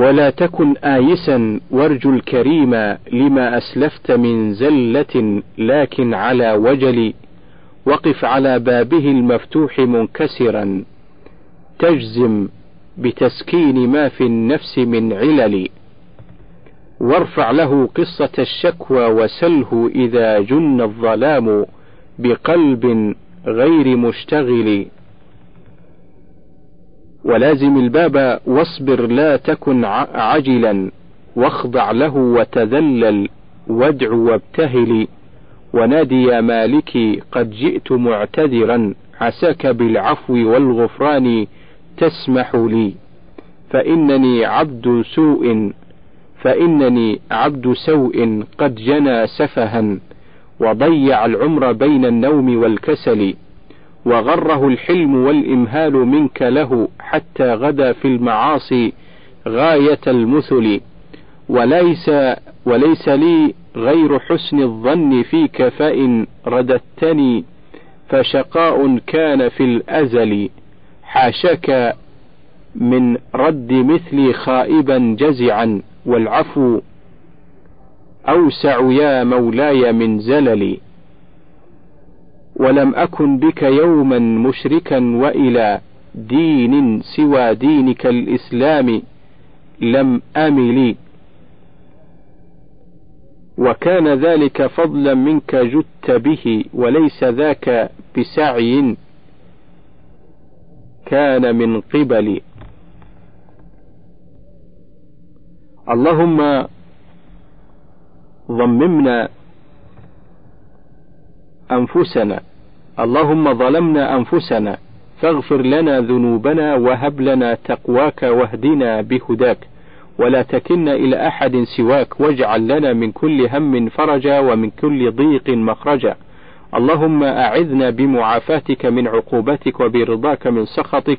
ولا تكن آيسا وارجو الكريم لما أسلفت من زلة لكن على وجل وقف على بابه المفتوح منكسرا. تجزم بتسكين ما في النفس من علل. وارفع له قصة الشكوى وسله إذا جن الظلام بقلب غير مشتغل. ولازم الباب واصبر لا تكن عجلا واخضع له وتذلل وادع وابتهل. ونادي يا مالكي قد جئت معتذرا عساك بالعفو والغفران تسمح لي. فإنني عبد سوء فإنني عبد سوء قد جنى سفها. وضيع العمر بين النوم والكسل. وغره الحلم والإمهال منك له حتى غدا في المعاصي غاية المثل. وليس وليس لي غير حسن الظن فيك فإن رددتني فشقاء كان في الأزل. حاشاك من رد مثلي خائبا جزعا والعفو أوسع يا مولاي من زللي. ولم أكن بك يوما مشركا وإلى دين سوى دينك الإسلام لم أمل وكان ذلك فضلا منك جدت به وليس ذاك بسعي كان من قبل اللهم ضممنا أنفسنا. اللهم ظلمنا أنفسنا. فاغفر لنا ذنوبنا وهب لنا تقواك واهدنا بهداك. ولا تكلنا إلى أحد سواك. واجعل لنا من كل هم فرجا ومن كل ضيق مخرجا. اللهم أعذنا بمعافاتك من عقوبتك وبرضاك من سخطك.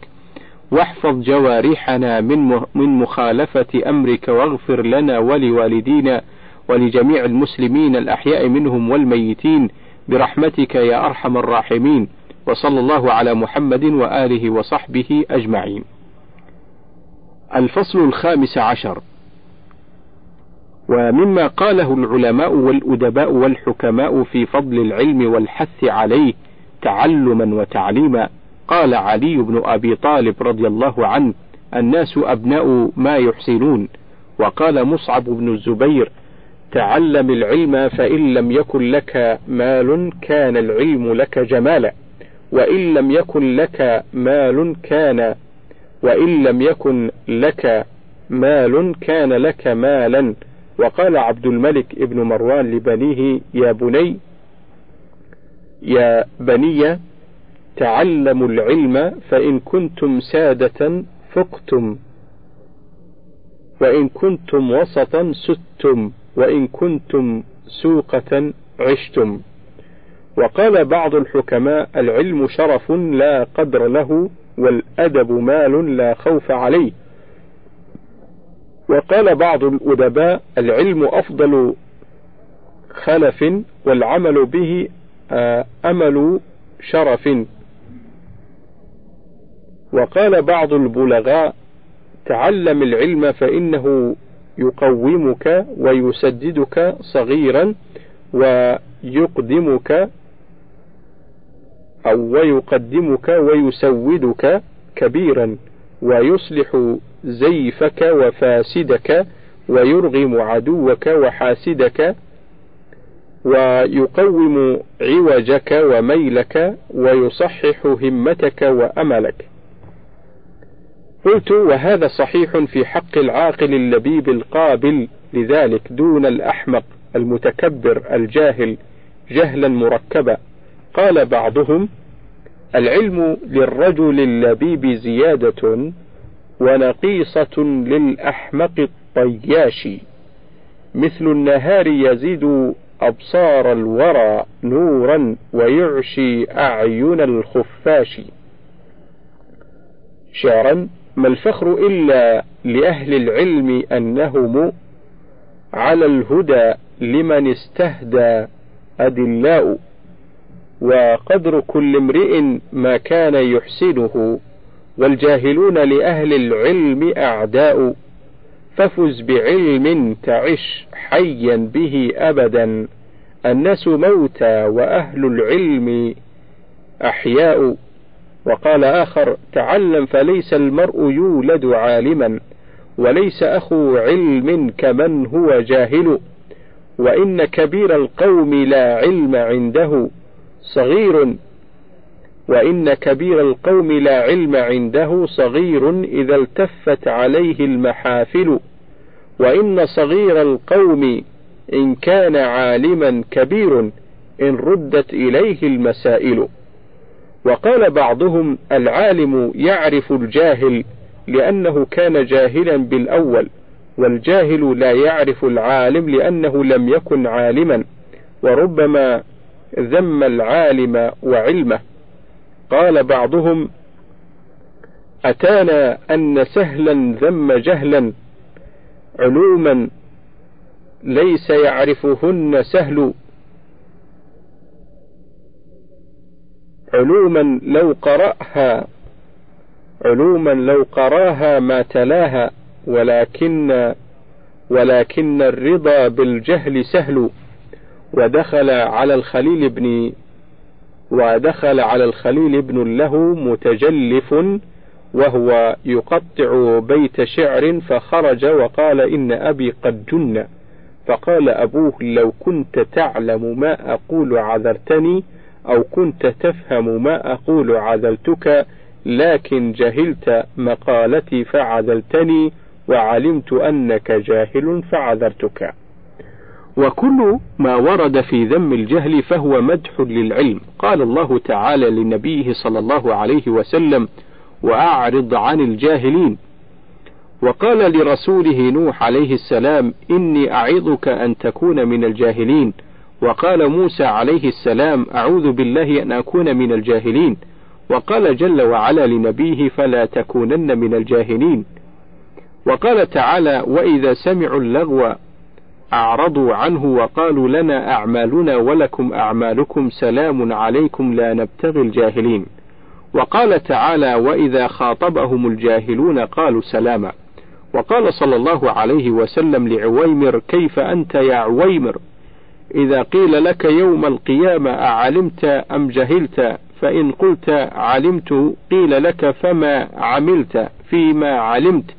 واحفظ جوارحنا من من مخالفة أمرك. واغفر لنا ولوالدينا ولجميع المسلمين الأحياء منهم والميتين. برحمتك يا أرحم الراحمين وصلى الله على محمد وآله وصحبه أجمعين. الفصل الخامس عشر ومما قاله العلماء والأدباء والحكماء في فضل العلم والحث عليه تعلما وتعليما قال علي بن أبي طالب رضي الله عنه الناس أبناء ما يحسنون وقال مصعب بن الزبير تعلم العلم فإن لم يكن لك مال كان العلم لك جمالا. وإن لم يكن لك مال كان وإن لم يكن لك مال كان لك مالا. وقال عبد الملك ابن مروان لبنيه يا بني يا بني تعلموا العلم فإن كنتم سادة فقتم وإن كنتم وسطا ستم. وإن كنتم سوقة عشتم. وقال بعض الحكماء العلم شرف لا قدر له والأدب مال لا خوف عليه. وقال بعض الأدباء العلم أفضل خلف والعمل به أمل شرف. وقال بعض البلغاء تعلم العلم فإنه يقومك ويسددك صغيرا ويقدمك أو ويقدمك ويسودك كبيرا ويصلح زيفك وفاسدك ويرغم عدوك وحاسدك ويقوم عوجك وميلك ويصحح همتك وأملك. قلت وهذا صحيح في حق العاقل اللبيب القابل لذلك دون الأحمق المتكبر الجاهل جهلا مركبا. قال بعضهم العلم للرجل اللبيب زيادة ونقيصة للأحمق الطياش. مثل النهار يزيد أبصار الورى نورا ويعشي أعين الخفاش. شعرا ما الفخر إلا لأهل العلم أنهم على الهدى لمن استهدى أدلاء وقدر كل امرئ ما كان يحسنه والجاهلون لأهل العلم أعداء ففز بعلم تعش حيا به أبدا الناس موتى وأهل العلم أحياء. وقال آخر تعلم فليس المرء يولد عالما وليس أخو علم كمن هو جاهل وإن كبير القوم لا علم عنده صغير وإن كبير القوم لا علم عنده صغير إذا التفت عليه المحافل وإن صغير القوم إن كان عالما كبير إن ردت إليه المسائل. وقال بعضهم العالم يعرف الجاهل لأنه كان جاهلا بالأول والجاهل لا يعرف العالم لأنه لم يكن عالما وربما ذم العالم وعلمه. قال بعضهم أتانا أن سهلا ذم جهلا علوما ليس يعرفهن سهل. علوما لو قرأها علوما لو قرأها ما تلاها ولكن ولكن الرضا بالجهل سهل. ودخل على الخليل بن ودخل على الخليل بن له متجلف وهو يقطع بيت شعر فخرج وقال إن أبي قد جن. فقال أبوه لو كنت تعلم ما أقول عذرتني أو كنت تفهم ما أقول عذلتك لكن جهلت مقالتي فعذلتني وعلمت أنك جاهل فعذرتك. وكل ما ورد في ذم الجهل فهو مدح للعلم. قال الله تعالى لنبيه صلى الله عليه وسلم وأعرض عن الجاهلين وقال لرسوله نوح عليه السلام إني أعظك أن تكون من الجاهلين وقال موسى عليه السلام أعوذ بالله أن أكون من الجاهلين. وقال جل وعلا لنبيه فلا تكونن من الجاهلين. وقال تعالى وإذا سمعوا اللغو أعرضوا عنه وقالوا لنا أعمالنا ولكم أعمالكم سلام عليكم لا نبتغي الجاهلين. وقال تعالى وإذا خاطبهم الجاهلون قالوا سلاما. وقال صلى الله عليه وسلم لعويمر كيف أنت يا عويمر؟ إذا قيل لك يوم القيامة أعلمت أم جهلت؟ فإن قلت علمت قيل لك فما عملت؟ فيما علمت.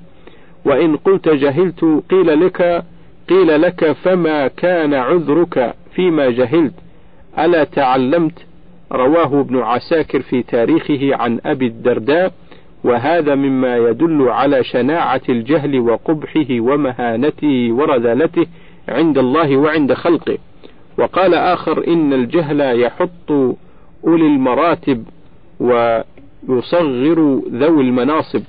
وإن قلت جهلت قيل لك قيل لك فما كان عذرك؟ فيما جهلت. ألا تعلمت؟ رواه ابن عساكر في تاريخه عن أبي الدرداء. وهذا مما يدل على شناعة الجهل وقبحه ومهانته ورذالته عند الله وعند خلقه. وقال آخر إن الجهل يحط أولي المراتب ويصغر ذوي المناصب.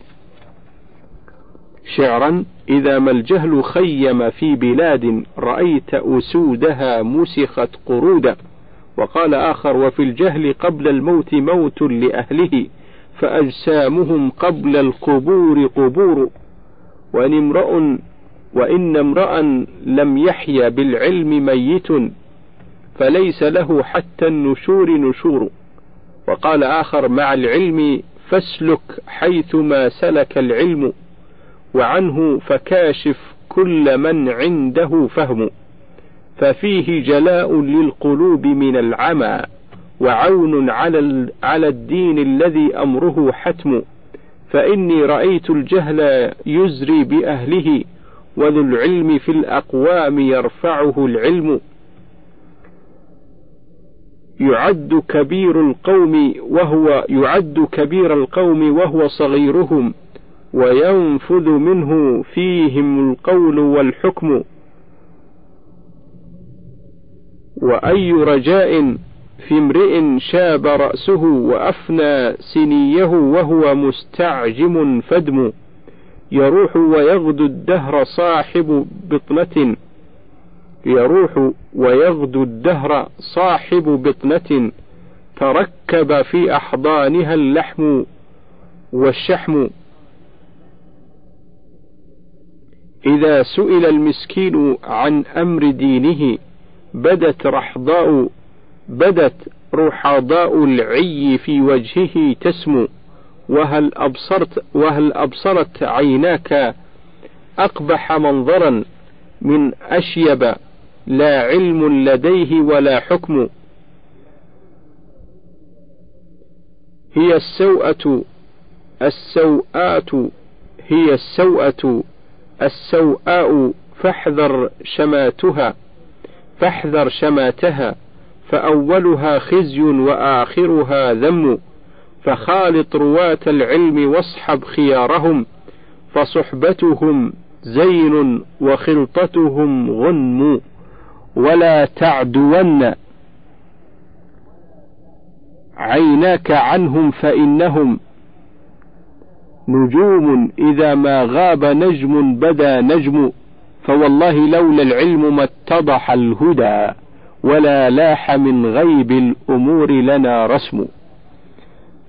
شعرا إذا ما الجهل خيم في بلاد رأيت أسودها مسخت قرودا وقال آخر وفي الجهل قبل الموت موت لأهله فأجسامهم قبل القبور قبور. وإن امرأ وإن امرأ لم يحيا بالعلم ميت فليس له حتى النشور نشور. وقال آخر مع العلم فاسلك حيثما سلك العلم وعنه فكاشف كل من عنده فهم. ففيه جلاء للقلوب من العمى وعون على على الدين الذي أمره حتم. فإني رأيت الجهل يزري بأهله وذو العلم في الأقوام يرفعه العلم. يعد كبير القوم وهو يعد كبير القوم وهو صغيرهم وينفذ منه فيهم القول والحكم. وأي رجاء في امرئ شاب رأسه وأفنى سنيه وهو مستعجم فدم يروح ويغدو الدهر صاحب بطنة. يروح ويغدو الدهر صاحب بطنة تركب في أحضانها اللحم والشحم. إذا سئل المسكين عن أمر دينه بدت رحضاء بدت رحضاء العي في وجهه تسمو. وهل أبصرت وهل أبصرت عيناك؟ أقبح منظرا من أشيب. لا علم لديه ولا حكم. هي السوءة السوءات هي السوءة السوءاء فاحذر شماتها فاحذر شماتها فأولها خزي وآخرها ذم فخالط رواة العلم واصحب خيارهم فصحبتهم زين وخلطتهم غنم. ولا تعدون عيناك عنهم فإنهم نجوم. إذا ما غاب نجم بدا نجم فوالله لولا العلم ما اتضح الهدى ولا لاح من غيب الأمور لنا رسم.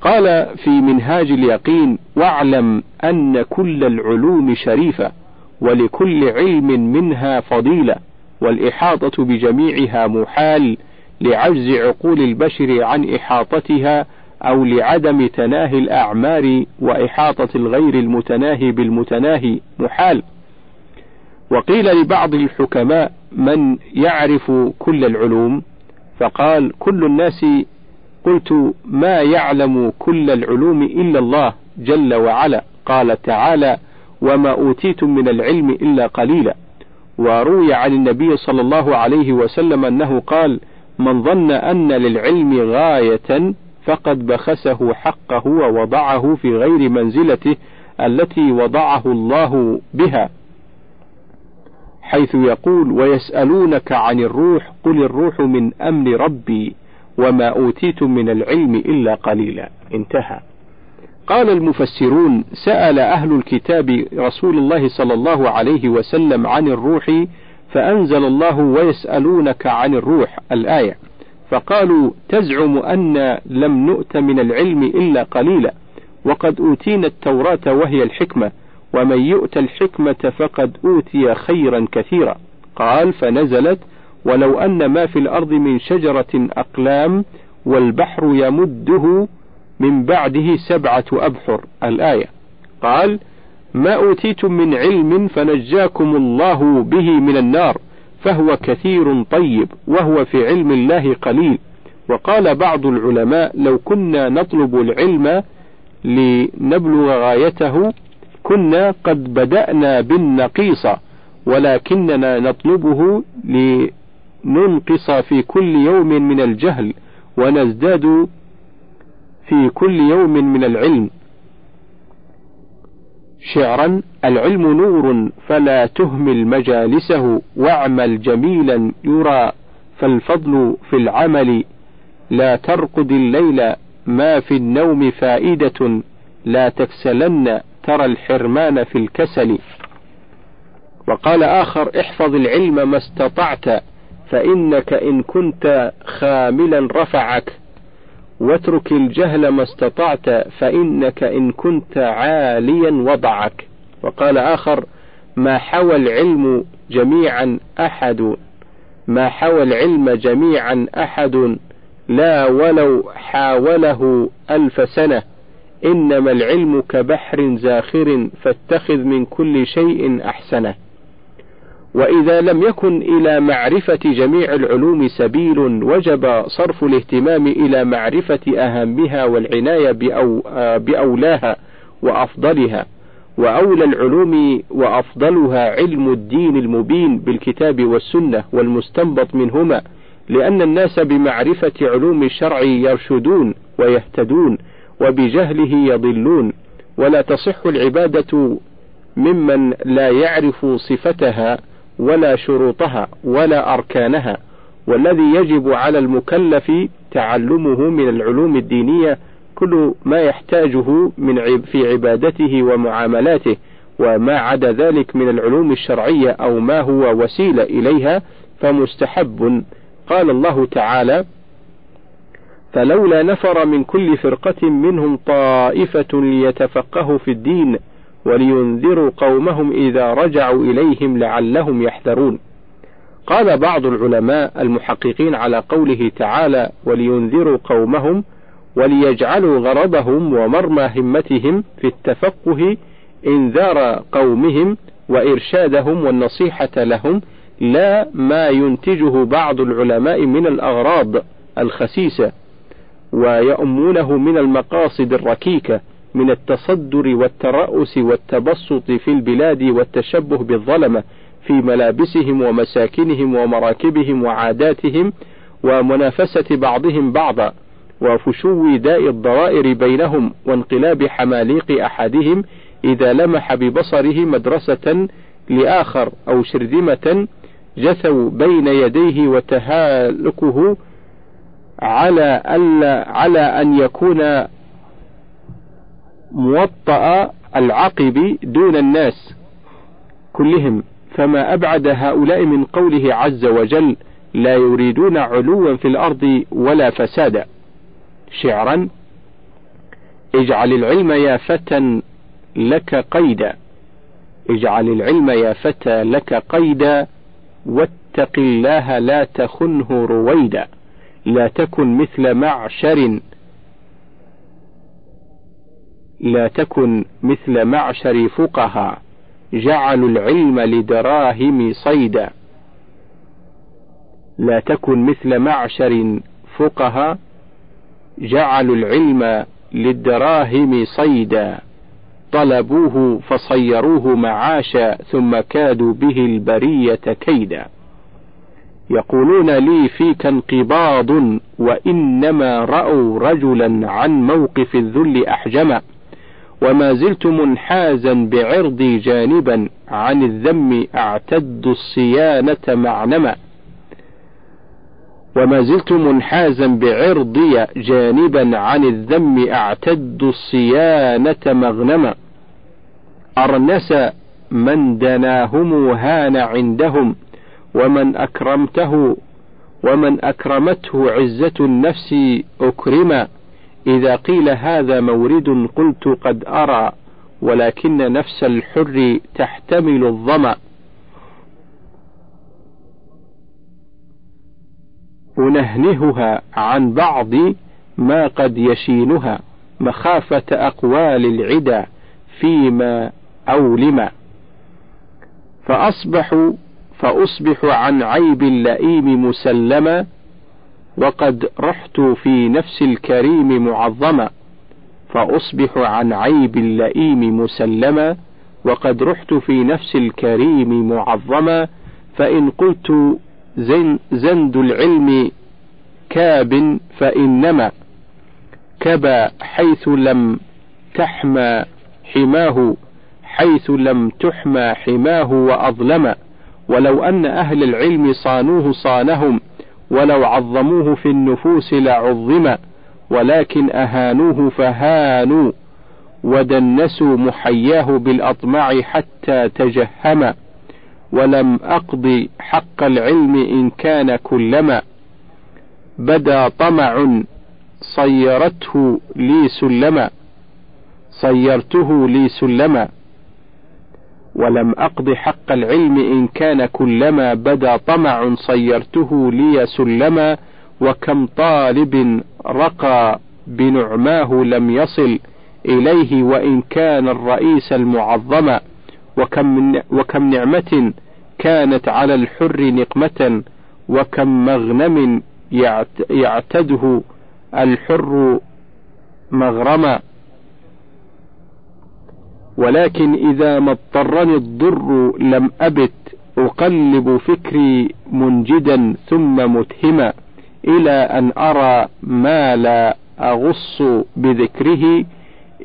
قال في منهاج اليقين واعلم أن كل العلوم شريفة ولكل علم منها فضيلة. والإحاطة بجميعها محال لعجز عقول البشر عن إحاطتها أو لعدم تناهي الأعمار وإحاطة الغير المتناهي بالمتناهي محال. وقيل لبعض الحكماء من يعرف كل العلوم فقال كل الناس قلت ما يعلم كل العلوم إلا الله جل وعلا قال تعالى وما أوتيتم من العلم إلا قليلا وروي عن النبي صلى الله عليه وسلم أنه قال من ظن أن للعلم غاية فقد بخسه حقه ووضعه في غير منزلته التي وضعه الله بها. حيث يقول ويسألونك عن الروح قل الروح من أمر ربي وما أوتيتم من العلم إلا قليلا. انتهى. قال المفسرون سأل أهل الكتاب رسول الله صلى الله عليه وسلم عن الروح فأنزل الله ويسألونك عن الروح الآية. فقالوا تزعم أن لم نؤت من العلم إلا قليلا وقد أوتينا التوراة وهي الحكمة ومن يؤت الحكمة فقد أوتي خيرا كثيرا. قال فنزلت ولو أن ما في الأرض من شجرة أقلام والبحر يمده من بعده سبعة أبحر. الآية. قال ما أوتيتم من علم فنجاكم الله به من النار فهو كثير طيب وهو في علم الله قليل. وقال بعض العلماء لو كنا نطلب العلم لنبلغ غايته كنا قد بدأنا بالنقيصة ولكننا نطلبه لننقص في كل يوم من الجهل ونزداد في كل يوم من العلم. شعرا العلم نور فلا تهمل مجالسه واعمل جميلا يرى فالفضل في العمل. لا ترقد الليل ما في النوم فائدة. لا تكسلن ترى الحرمان في الكسل. وقال آخر احفظ العلم ما استطعت فإنك إن كنت خاملا رفعك. واترك الجهل ما استطعت فإنك إن كنت عاليا وضعك. وقال آخر ما حوى العلم جميعا أحد. ما حوى العلم جميعا أحد. لا ولو حاوله ألف سنة. إنما العلم كبحر زاخر فاتخذ من كل شيء أحسنه. وإذا لم يكن إلى معرفة جميع العلوم سبيل وجب صرف الاهتمام إلى معرفة أهمها والعناية بأو بأولاها وأفضلها. وأولى العلوم وأفضلها علم الدين المبين بالكتاب والسنة والمستنبط منهما لأن الناس بمعرفة علوم الشرع يرشدون ويهتدون وبجهله يضلون. ولا تصح العبادة ممن لا يعرف صفتها ولا شروطها ولا أركانها والذي يجب على المكلف تعلمه من العلوم الدينية كل ما يحتاجه من في عبادته ومعاملاته وما عدا ذلك من العلوم الشرعية أو ما هو وسيلة إليها فمستحب. قال الله تعالى فلولا نفر من كل فرقة منهم طائفة ليتفقهوا في الدين ولينذروا قومهم إذا رجعوا إليهم لعلهم يحذرون. قال بعض العلماء المحققين على قوله تعالى: ولينذروا قومهم وليجعلوا غرضهم ومرمى همتهم في التفقه إنذار قومهم وإرشادهم والنصيحة لهم لا ما ينتجه بعض العلماء من الأغراض الخسيسة ويؤمونه من المقاصد الركيكة من التصدر والترأس والتبسط في البلاد والتشبه بالظلمة في ملابسهم ومساكنهم ومراكبهم وعاداتهم ومنافسة بعضهم بعضا وفشو داء الضرائر بينهم وانقلاب حماليق أحدهم إذا لمح ببصره مدرسة لآخر أو شرذمة جثوا بين يديه وتهالكه على ألا على أن يكون موطأ العقب دون الناس كلهم فما أبعد هؤلاء من قوله عز وجل لا يريدون علوا في الأرض ولا فسادا شعرا اجعل العلم يا فتى لك قيدا اجعل العلم يا فتى لك قيدا واتق الله لا تخنه رويدا لا تكن مثل معشر لا تكن مثل معشر فقهاء جعلوا العلم لدراهم صيدا. لا تكن مثل معشر فقهاء جعلوا العلم للدراهم صيدا. طلبوه فصيروه معاشا ثم كادوا به البرية كيدا. يقولون لي فيك انقباض وإنما رأوا رجلا عن موقف الذل أحجما. وما زلت منحازا بعرضي جانبا عن الذم أعتد الصيانة معنما. وما زلت منحازا بعرضي جانبا عن الذم أعتد الصيانة مغنما. أرنس من دناهم هان عندهم ومن أكرمته ومن أكرمته عزة النفس أكرما. إذا قيل هذا مورد قلت قد أرى ولكن نفس الحر تحتمل الظمأ. أنهنهها عن بعض ما قد يشينها مخافة أقوال العدا فيما أولم. فأصبح فأصبح عن عيب اللئيم مسلما وقد رحت في نفس الكريم معظما فأصبح عن عيب اللئيم مسلما وقد رحت في نفس الكريم معظما فإن قلت زن زند العلم كاب فإنما كبا حيث لم تحمى حماه حيث لم تحمى حماه وأظلم ولو أن أهل العلم صانوه صانهم ولو عظموه في النفوس لعظم ولكن أهانوه فهانوا ودنسوا محياه بالأطماع حتى تجهم ولم أقض حق العلم إن كان كلما بدا طمع صيرته لي سلما صيرته لي سلما. ولم أقض حق العلم إن كان كلما بدا طمع صيرته لي سلما وكم طالب رقى بنعماه لم يصل إليه وإن كان الرئيس المعظما وكم, وكم نعمة كانت على الحر نقمة وكم مغنم يعتده الحر مغرما ولكن إذا ما اضطرني الضر لم أبت أقلب فكري منجدا ثم متهما إلى أن أرى ما لا أغص بذكره.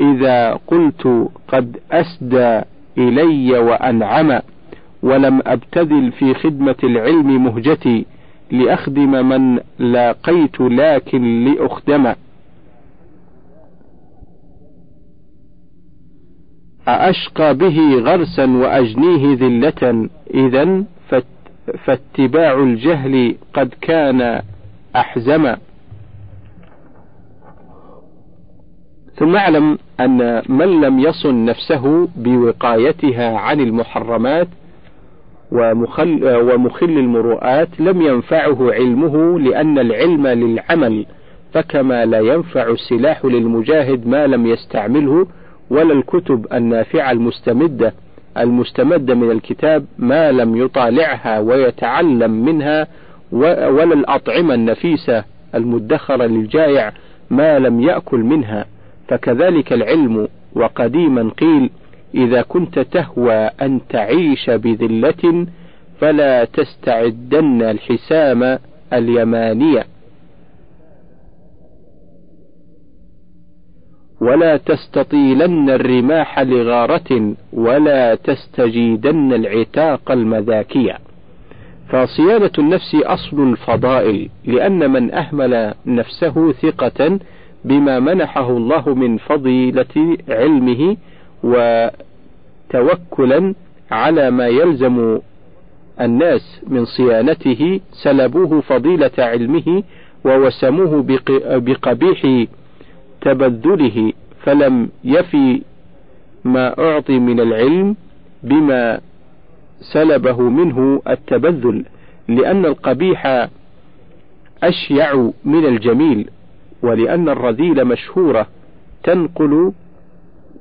إذا قلت قد أسدى إلي وأنعم ولم أبتذل في خدمة العلم مهجتي لأخدم من لاقيت لكن لأخدم أأشقى به غرسا وأجنيه ذلة. إذا فاتباع الجهل قد كان أحزما. ثم اعلم أن من لم يصن نفسه بوقايتها عن المحرمات ومخل, ومخل المروءات لم ينفعه علمه لأن العلم للعمل فكما لا ينفع السلاح للمجاهد ما لم يستعمله ولا الكتب النافعة المستمدة المستمدة من الكتاب ما لم يطالعها ويتعلم منها ولا الأطعمة النفيسة المدخرة للجائع ما لم يأكل منها. فكذلك العلم وقديما قيل إذا كنت تهوى أن تعيش بذلة فلا تستعدن الحسام اليمانية. ولا تستطيلن الرماح لغارة ولا تستجيدن العتاق المذاكية. فصيانة النفس أصل الفضائل لأن من أهمل نفسه ثقة بما منحه الله من فضيلة علمه وتوكلا على ما يلزم الناس من صيانته سلبوه فضيلة علمه ووسموه بقبيح تبذله فلم يفي ما أعطي من العلم بما سلبه منه التبذل لأن القبيح أشيع من الجميل ولأن الرذيل مشهورة تنقل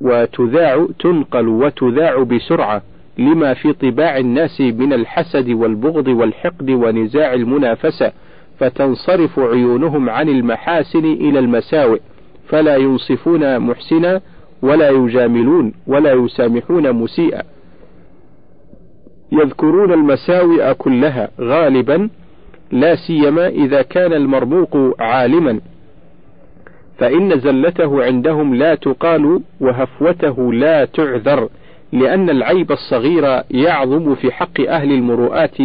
وتذاع تنقل وتذاع بسرعة لما في طباع الناس من الحسد والبغض والحقد ونزاع المنافسة فتنصرف عيونهم عن المحاسن إلى المساوئ. فلا ينصفون محسنا ولا يجاملون ولا يسامحون مسيئا. يذكرون المساوئ كلها غالبا لا سيما إذا كان المرموق عالما. فإن زلته عندهم لا تقال وهفوته لا تعذر لأن العيب الصغير يعظم في حق أهل المروءات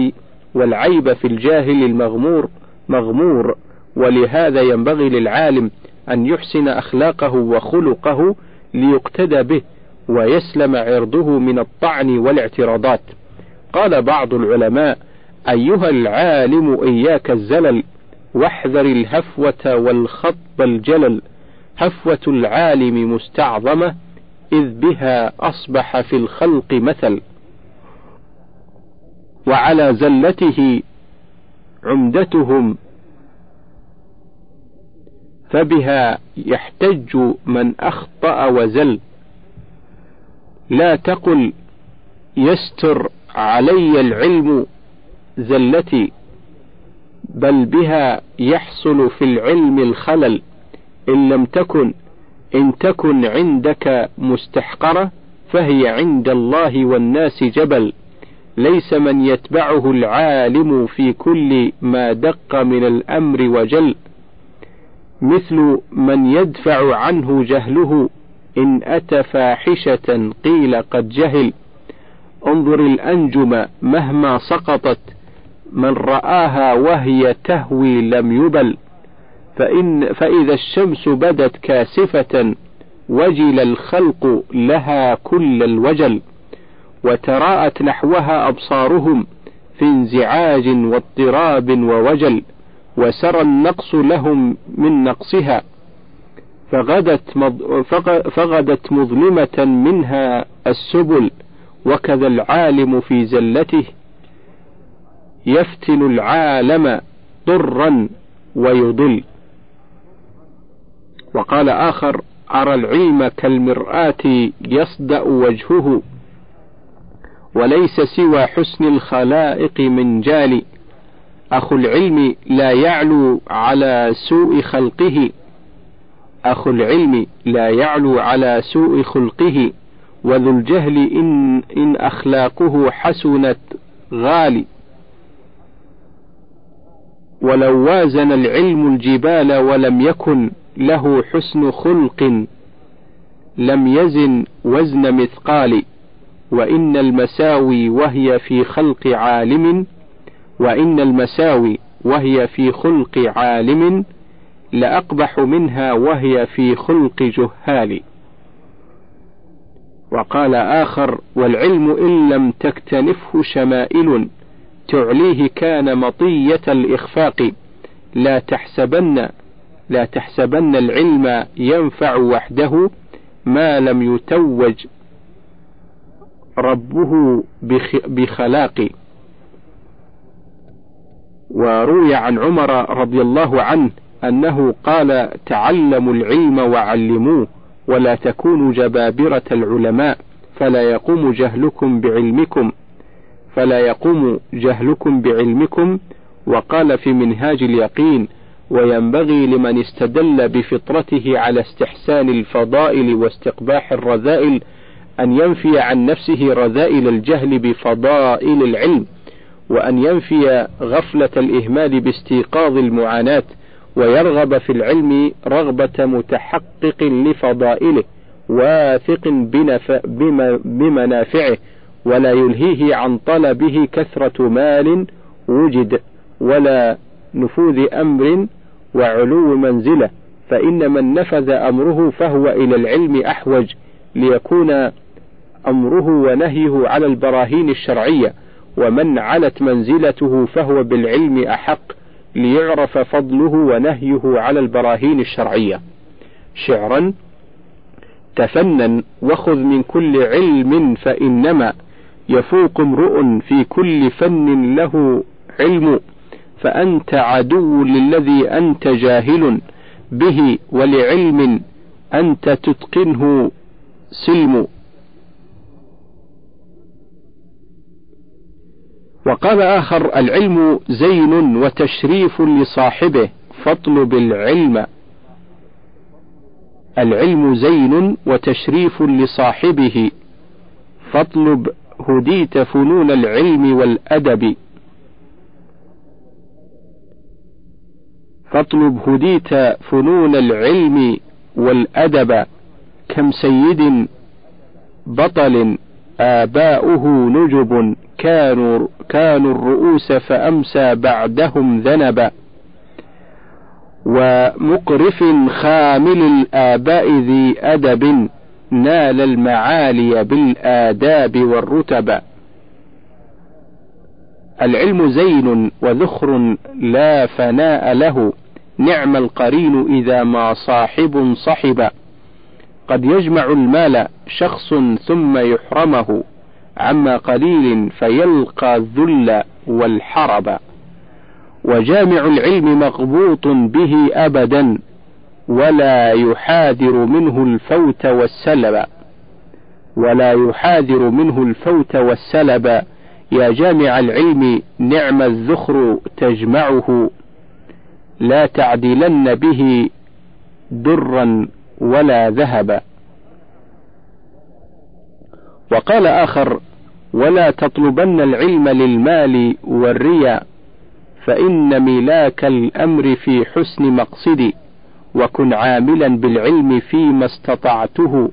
والعيب في الجاهل المغمور مغمور. ولهذا ينبغي للعالم أن يحسن أخلاقه وخلقه ليقتدى به ويسلم عرضه من الطعن والاعتراضات. قال بعض العلماء أيها العالم إياك الزلل واحذر الهفوة والخطب الجلل. هفوة العالم مستعظمة إذ بها أصبح في الخلق مثل. وعلى زلته عمدتهم فبها يحتج من أخطأ وزل. لا تقل يستر علي العلم زلتي بل بها يحصل في العلم الخلل. إن لم تكن إن تكن عندك مستحقرة فهي عند الله والناس جبل. ليس من يتبعه العالم في كل ما دق من الأمر وجل. مثل من يدفع عنه جهله إن أتى فاحشة قيل قد جهل. انظر الأنجم مهما سقطت من رآها وهي تهوي لم يبل. فإن فإذا الشمس بدت كاسفة وجل الخلق لها كل الوجل. وتراءت نحوها أبصارهم في انزعاج واضطراب ووجل. وسرى النقص لهم من نقصها فغدت, فغدت مظلمة منها السبل وكذا العالم في زلته يفتن العالم ضرا ويضل. وقال آخر أرى العلم كالمرآة يصدأ وجهه وليس سوى حسن الخلائق من جال أخو العلم لا يعلو على سوء خلقه. أخو العلم لا يعلو على سوء خلقه. وذو الجهل إن, إن أخلاقه حسنت غالي. ولو وازن العلم الجبال ولم يكن له حسن خلق لم يزن وزن مثقال. وإن المساوي وهي في خلق عالم وإن المساوي وهي في خلق عالم لأقبح منها وهي في خلق جهال. وقال آخر والعلم إن لم تكتنفه شمائل تعليه كان مطية الإخفاق. لا تحسبن لا تحسبن العلم ينفع وحده ما لم يتوج ربه بخلاق. وروي عن عمر رضي الله عنه أنه قال تعلموا العلم وعلموه ولا تكونوا جبابرة العلماء فلا يقوم جهلكم بعلمكم فلا يقوم جهلكم بعلمكم وقال في منهاج اليقين وينبغي لمن استدل بفطرته على استحسان الفضائل واستقباح الرذائل أن ينفي عن نفسه رذائل الجهل بفضائل العلم وأن ينفي غفلة الإهمال باستيقاظ المعاناة ويرغب في العلم رغبة متحقق لفضائله واثق بمنافعه ولا يلهيه عن طلبه كثرة مال وجد ولا نفوذ أمر وعلو منزلة فإن من نفذ أمره فهو إلى العلم أحوج ليكون أمره ونهيه على البراهين الشرعية. ومن علت منزلته فهو بالعلم أحق ليعرف فضله ونهيه على البراهين الشرعية. شعرا تفنن وخذ من كل علم فإنما يفوق امرؤ في كل فن له علم فأنت عدو للذي أنت جاهل به ولعلم أنت تتقنه سلم. وقال آخر العلم زين وتشريف لصاحبه فاطلب العلم. العلم زين وتشريف لصاحبه فاطلب هديت فنون العلم والأدب. فاطلب هديت فنون العلم والأدب. كم سيد بطل آباؤه نجب كانوا كانوا الرؤوس فأمسى بعدهم ذنبا ومقرف خامل الآباء ذي أدب نال المعالي بالآداب والرتب. العلم زين وذخر لا فناء له نعم القرين إذا ما صاحب صحب قد يجمع المال شخص ثم يحرمه عما قليل فيلقى الذل والحرب. وجامع العلم مغبوط به أبدا ولا يحاذر منه الفوت والسلب. ولا يحاذر منه الفوت والسلب. يا جامع العلم نعم الذخر تجمعه. لا تعدلن به درا ولا ذهبا وقال آخر ولا تطلبن العلم للمال والرياء فإن ملاك الأمر في حسن مقصدي وكن عاملا بالعلم فيما استطعته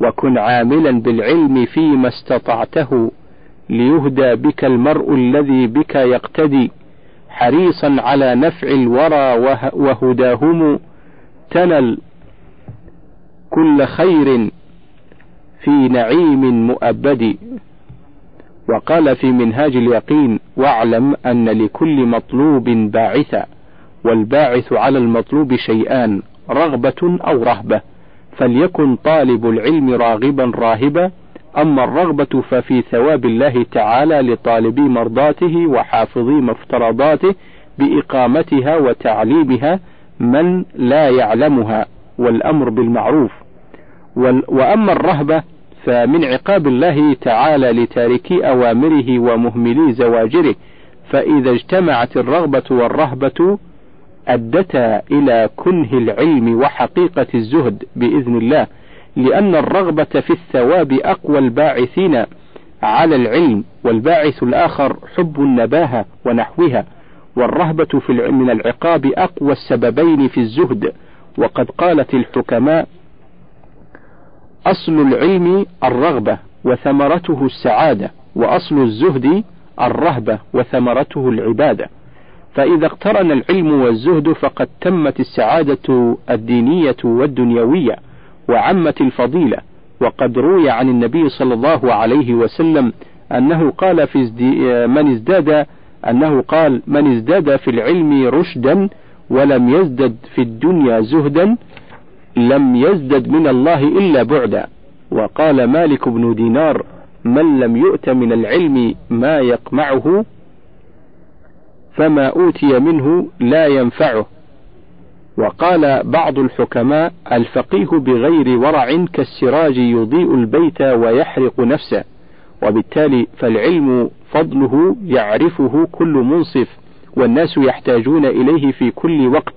وكن عاملا بالعلم فيما استطعته ليهدى بك المرء الذي بك يقتدي حريصا على نفع الورى وهداهم تنل كل خير في نعيم مؤبد. وقال في منهاج اليقين واعلم أن لكل مطلوب باعثا والباعث على المطلوب شيئان رغبة أو رهبة. فليكن طالب العلم راغبا راهبا. أما الرغبة ففي ثواب الله تعالى لطالبي مرضاته وحافظي مفترضاته بإقامتها وتعليمها من لا يعلمها والأمر بالمعروف. وأما الرهبة فمن عقاب الله تعالى لتاركي أوامره ومهملي زواجره فإذا اجتمعت الرغبة والرهبة أدتا إلى كنه العلم وحقيقة الزهد بإذن الله لأن الرغبة في الثواب أقوى الباعثين على العلم والباعث الآخر حب النباهة ونحوها والرهبة في من العقاب أقوى السببين في الزهد وقد قالت الحكماء أصل العلم الرغبة وثمرته السعادة وأصل الزهد الرهبة وثمرته العبادة. فإذا اقترن العلم والزهد فقد تمت السعادة الدينية والدنيوية وعمت الفضيلة. وقد روي عن النبي صلى الله عليه وسلم أنه قال في من ازداد أنه قال من ازداد في العلم رشدا ولم يزدد في الدنيا زهدا لم يزدد من الله إلا بعدا. وقال مالك بن دينار من لم يؤت من العلم ما يقمعه فما أوتي منه لا ينفعه. وقال بعض الحكماء الفقيه بغير ورع كالسراج يضيء البيت ويحرق نفسه وبالتالي فالعلم فضله يعرفه كل منصف والناس يحتاجون إليه في كل وقت.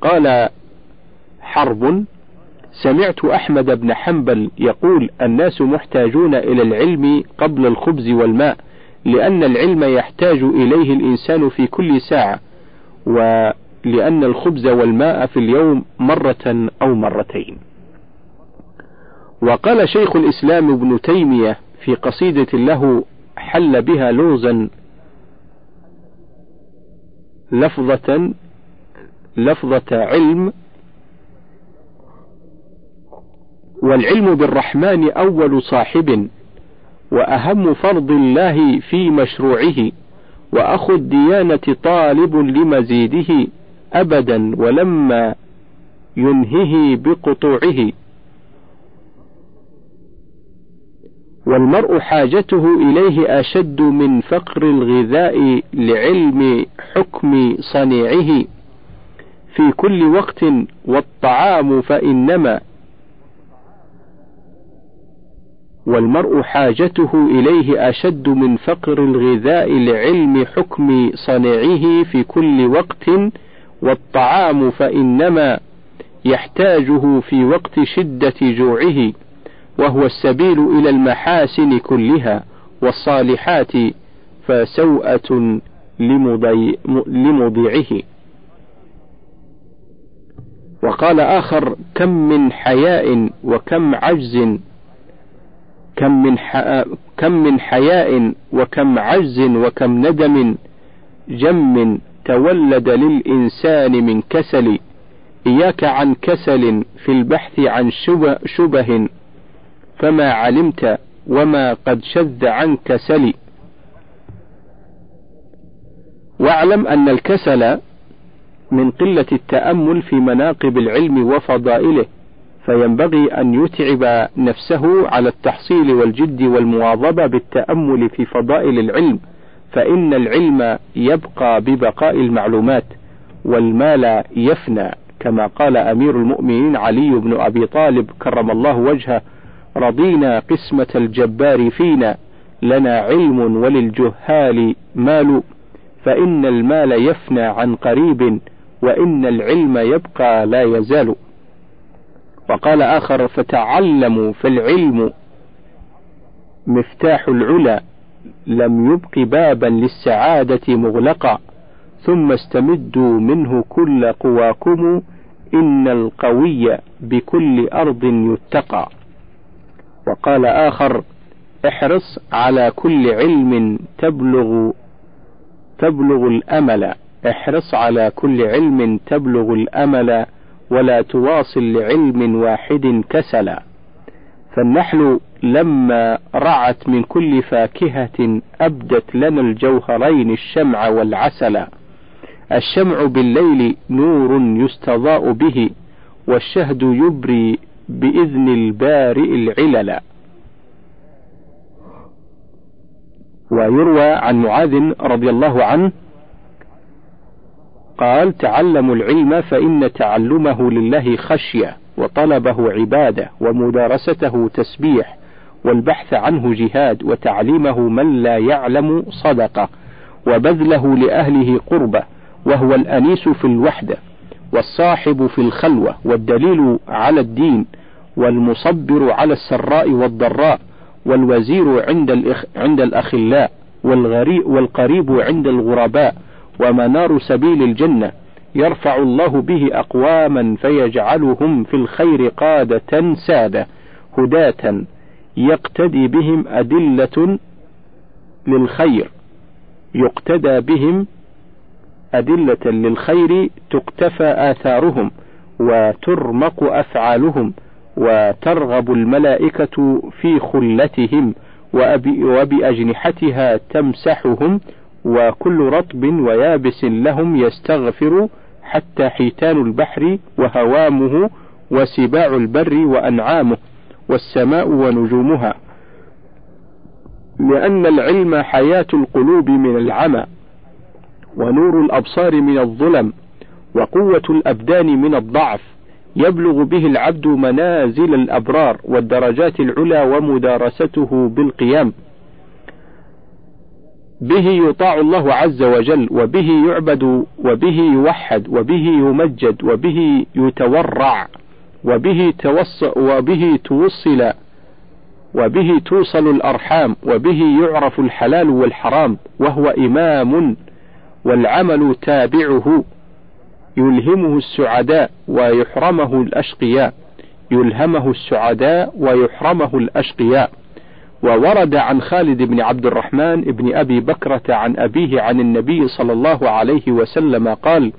قال حرب سمعت أحمد بن حنبل يقول الناس محتاجون إلى العلم قبل الخبز والماء لأن العلم يحتاج إليه الإنسان في كل ساعة ولأن الخبز والماء في اليوم مرة أو مرتين. وقال شيخ الإسلام ابن تيمية في قصيدة له حل بها لغزا لفظة لفظة علم والعلم بالرحمن أول صاحب وأهم فرض الله في مشروعه وأخو الديانة طالب لمزيده أبدا ولما ينهه بقطوعه. والمرء حاجته إليه أشد من فقر الغذاء لعلم حكم صنيعه. في كل وقت والطعام فإنما والمرء حاجته إليه أشد من فقر الغذاء لعلم حكم صنيعه في كل وقت والطعام فإنما يحتاجه في وقت شدة جوعه وهو السبيل إلى المحاسن كلها والصالحات فسوءة لمضيعه. وقال آخر كم من حياء وكم عجز كم من كم من حياء وكم عجز وكم ندم جم تولد للإنسان من كسل. إياك عن كسل في البحث عن شبه, شبه. فما علمت وما قد شذ عنك سلي واعلم أن الكسل من قلة التأمل في مناقب العلم وفضائله. فينبغي أن يتعب نفسه على التحصيل والجد والمواظبة بالتأمل في فضائل العلم فإن العلم يبقى ببقاء المعلومات والمال يفنى كما قال أمير المؤمنين علي بن أبي طالب كرم الله وجهه رضينا قسمة الجبار فينا لنا علم وللجهال مال فإن المال يفنى عن قريب وإن العلم يبقى لا يزال. وقال آخر فتعلموا فالعلم مفتاح العلا لم يبق بابا للسعادة مغلقا ثم استمدوا منه كل قواكم إن القوي بكل أرض يتقى. وقال آخر احرص على كل علم تبلغ تبلغ الأمل احرص على كل علم تبلغ الأمل ولا تواصل لعلم واحد كسلا. فالنحل لما رعت من كل فاكهة أبدت لنا الجوهرين الشمع والعسل. الشمع بالليل نور يستضاء به والشهد يبري بإذن البارئ العلل. ويروى عن معاذ رضي الله عنه قال تعلموا العلم فإن تعلمه لله خشية وطلبه عبادة ومدارسته تسبيح والبحث عنه جهاد وتعليمه من لا يعلم صدقة وبذله لأهله قربة وهو الأنيس في الوحدة والصاحب في الخلوة والدليل على الدين والمصبر على السراء والضراء والوزير عند الإخ عند الأخلاء والقريب عند الغرباء. ومنار سبيل الجنة يرفع الله به أقواما فيجعلهم في الخير قادة سادة هداة يقتدي بهم أدلة للخير يقتدى بهم أدلة للخير تقتفى آثارهم وترمق أفعالهم وترغب الملائكة في خلتهم وبأجنحتها تمسحهم وكل رطب ويابس لهم يستغفر حتى حيتان البحر وهوامه وسباع البر وأنعامه والسماء ونجومها. لأن العلم حياة القلوب من العمى ونور الأبصار من الظلم وقوة الأبدان من الضعف يبلغ به العبد منازل الأبرار والدرجات العلى ومدارسته بالقيام. به يطاع الله عز وجل وبه يعبد وبه يوحد وبه يمجد وبه يتورع وبه توص وبه توصل وبه توصل الأرحام وبه يعرف الحلال والحرام وهو إمام والعمل تابعه يلهمه السعداء ويحرمه الأشقياء يلهمه السعداء ويحرمه الأشقياء. وورد عن خالد بن عبد الرحمن بن أبي بكرة عن أبيه عن النبي صلى الله عليه وسلم قال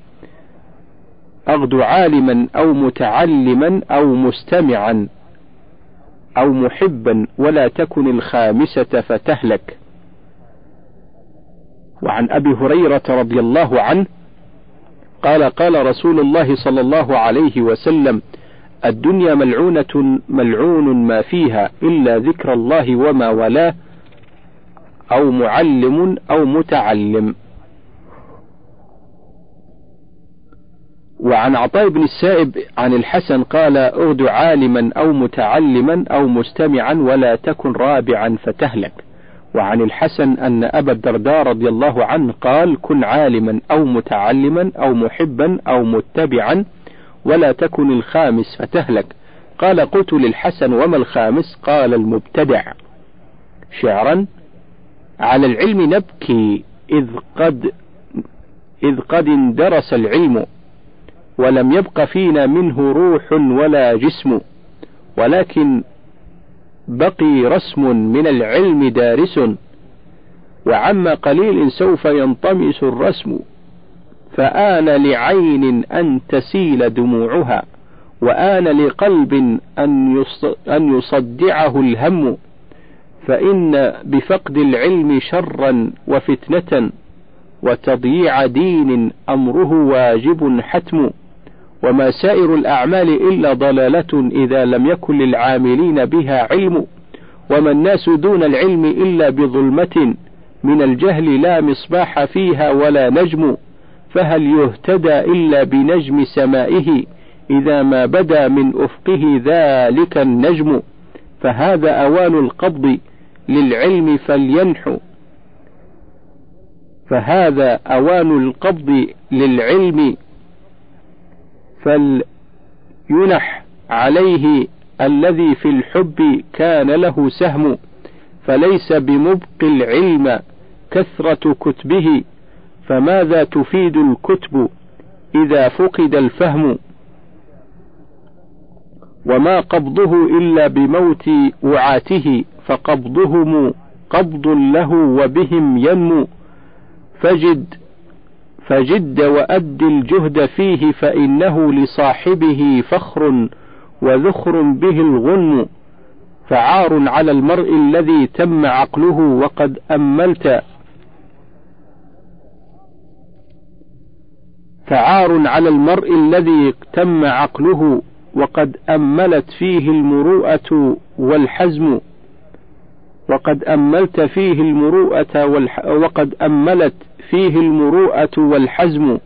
أغدو عالما أو متعلما أو مستمعا أو محبا ولا تكن الخامسة فتهلك. وعن أبي هريرة رضي الله عنه قال قال رسول الله صلى الله عليه وسلم الدنيا ملعونة ملعون ما فيها إلا ذكر الله وما ولاه أو معلم أو متعلم. وعن عطاء بن السائب عن الحسن قال اغد عالما أو متعلما أو مستمعا ولا تكن رابعا فتهلك. وعن الحسن أن أبا الدرداء رضي الله عنه قال كن عالما أو متعلما أو محبا أو متبعا ولا تكن الخامس فتهلك. قال قلت للحسن وما الخامس؟ قال المبتدع. شعرا على العلم نبكي إذ قد إذ قد اندرس العلم ولم يبق فينا منه روح ولا جسم ولكن بقي رسم من العلم دارس وعما قليل سوف ينطمس الرسم. فآن لعين أن تسيل دموعها وآن لقلب أن يصدعه الهم فإن بفقد العلم شرا وفتنة وتضييع دين أمره واجب حتم وما سائر الأعمال إلا ضلالة إذا لم يكن للعاملين بها علم وما الناس دون العلم إلا بظلمة من الجهل لا مصباح فيها ولا نجم. فهل يهتدى إلا بنجم سمائه إذا ما بدا من أفقه ذلك النجم؟ فهذا أوان القبض للعلم فلينحو. فهذا أوان القبض للعلم فلينح عليه الذي في الحب كان له سهم فليس بمبق العلم كثرة كتبه. فماذا تفيد الكتب إذا فقد الفهم؟ وما قبضه إلا بموت وعاته فقبضهم قبض له وبهم ينمو. فجد فجد وأد الجهد فيه فإنه لصاحبه فخر وذخر به الغنم. فعار على المرء الذي تم عقله وقد أملت. فعار على المرء الذي تم عقله وقد أملت فيه المروءة والحزم. وقد أملت فيه المروءة والح... وقد أملت فيه المروءة والحزم.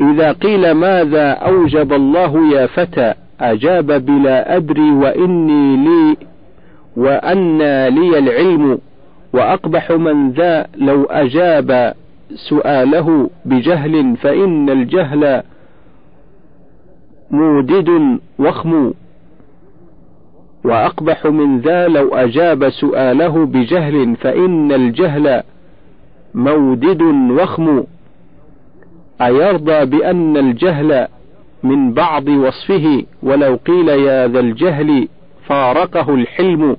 إذا قيل ماذا أوجب الله يا فتى أجاب بلا أدري وإني لي وأن لي العلم وأقبح من ذا لو أجاب سؤاله بجهل فإن الجهل مورده وخم. وأقبح من ذا لو أجاب سؤاله بجهل فإن الجهل مورده وخم. أيرضى بأن الجهل من بعض وصفه؟ ولو قيل يا ذا الجهل فارقه الحلم.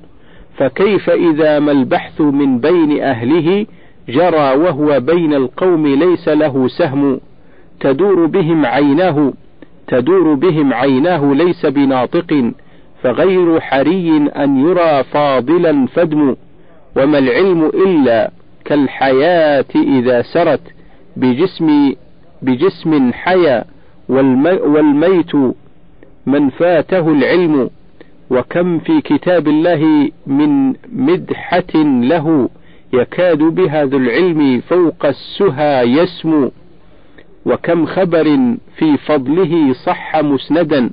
فكيف إذا ما البحث من بين أهله جرى وهو بين القوم ليس له سهم. تدور بهم عيناه تدور بهم عيناه ليس بناطق فغير حري أن يرى فاضلا فدم. وما العلم إلا كالحياة إذا سرت بجسم بجسم حيا. والمي والميت من فاته العلم. وكم في كتاب الله من مدحة له. يكاد بها ذو العلم فوق السهى يسمو وكم خبر في فضله صح مسندا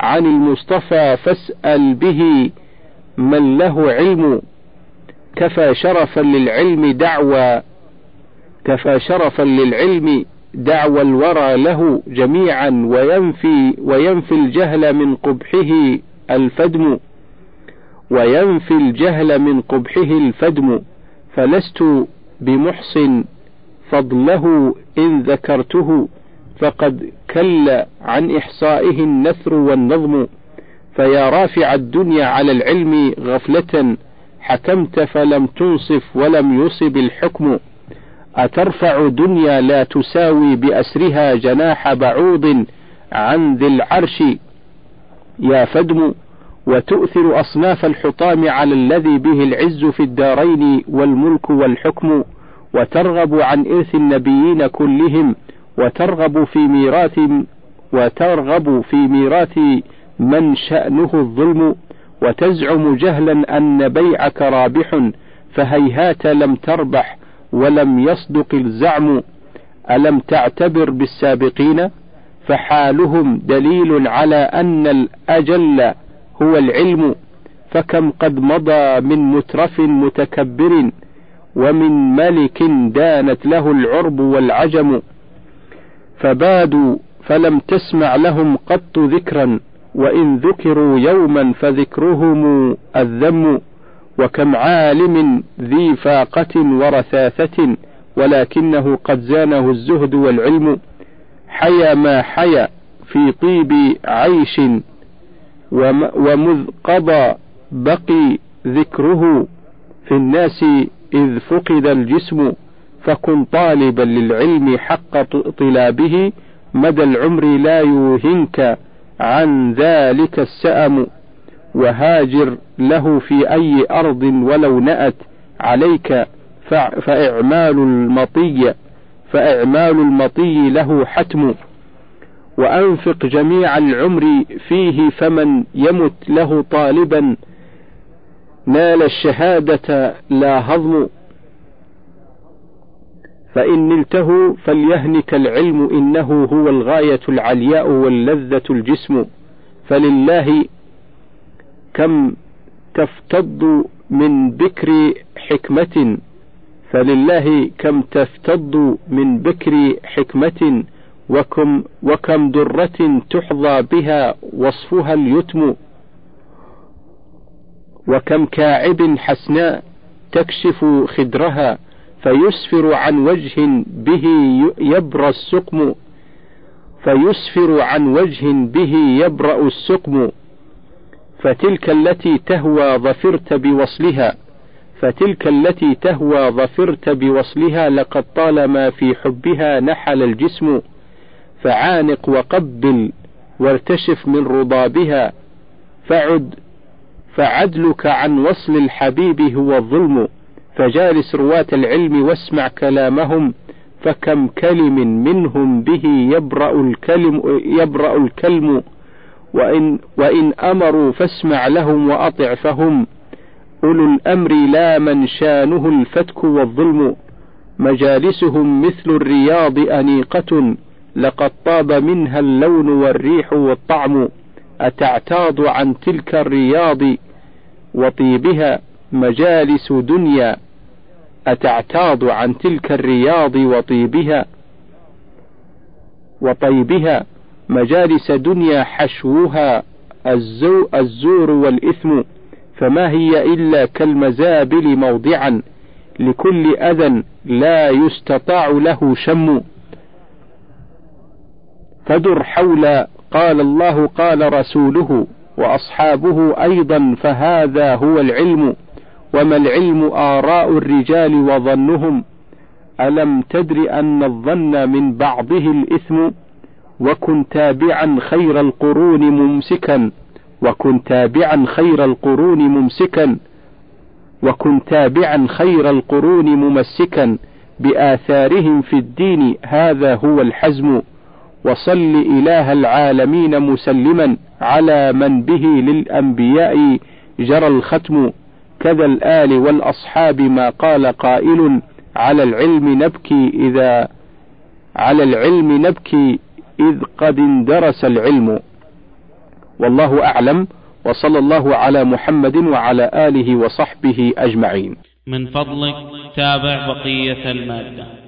عن المصطفى فاسأل به من له علم كفى شرفا للعلم دعوى كفى شرفا للعلم دعوى الورى له جميعا وينفي وينفي الجهل من قبحه الفدم وينفي الجهل من قبحه الفدم. فلست بمحصن فضله إن ذكرته فقد كل عن إحصائه النثر والنظم. فيا رافع الدنيا على العلم غفلة حكمت فلم تنصف ولم يصب الحكم. أترفع دنيا لا تساوي بأسرها جناح بعوض عن ذي العرش. يا فدم وتؤثر أصناف الحطام على الذي به العز في الدارين والملك والحكم وترغب عن إرث النبيين كلهم وترغب في ميراث وترغب في ميراث من شأنه الظلم وتزعم جهلا أن بيعك رابح فهيهات لم تربح ولم يصدق الزعم. ألم تعتبر بالسابقين؟ فحالهم دليل على أن الأجل هو العلم فكم قد مضى من مترف متكبر ومن ملك دانت له العرب والعجم فبادوا فلم تسمع لهم قط ذكرا وإن ذكروا يوما فذكرهم الذم وكم عالم ذي فاقة ورثاثة ولكنه قد زانه الزهد والعلم حيا ما حيا في طيب عيش ومذ قضى بقي ذكره في الناس إذ فقد الجسم فكن طالبا للعلم حق طلابه مدى العمر لا يوهنك عن ذلك السأم وهاجر له في أي أرض ولو نأت عليك فإعمال المطي فإعمال المطي له حتم. وأنفق جميع العمر فيه فمن يمت له طالبا. نال الشهادة لا هضم. فإن نلته فليهنك العلم إنه هو الغاية العلياء واللذة الجسم. فلله كم تفتض من بكر حكمة. فلله كم تفتض من بكر حكمة. وكم, وكم درة تحظى بها وصفها اليتم وكم كاعب حسناء تكشف خدرها فيسفر عن وجه به يبرى السقم فيسفر عن وجه به يبرأ السقم فتلك التي تهوى ظفرت بوصلها فتلك التي تهوى ظفرت بوصلها لقد طالما في حبها نحل الجسم فعانق وقبل وارتشف من رضابها. فعد فعدلك عن وصل الحبيب هو الظلم. فجالس رواة العلم واسمع كلامهم فكم كلم منهم به يبرأ الكلم يبرأ الكلم. وإن وإن أمروا فاسمع لهم وأطع فهم. أولو الأمر لا من شانه الفتك والظلم. مجالسهم مثل الرياض أنيقة. لقد طاب منها اللون والريح والطعم أتعتاض عن تلك الرياض وطيبها مجالس دنيا أتعتاض عن تلك الرياض وطيبها وطيبها مجالس دنيا حشوها الزو الزور والإثم فما هي إلا كالمزابل موضعا لكل أذى لا يستطاع له شم. فدر حول قال الله قال رسوله وأصحابه أيضا فهذا هو العلم وما العلم آراء الرجال وظنهم ألم تدر أن الظن من بعضه الإثم وكن تابعا خير القرون ممسكا وكن تابعا خير القرون ممسكا وكن تابعا خير القرون ممسكا بآثارهم في الدين هذا هو الحزم وصل إله العالمين مسلما على من به للأنبياء جرى الختم. كذا الآل والأصحاب ما قال قائل على العلم نبكي إذا على العلم نبكي إذ قد اندرس العلم. والله أعلم وصلى الله على محمد وعلى آله وصحبه أجمعين. من فضلك تابع بقية المادة.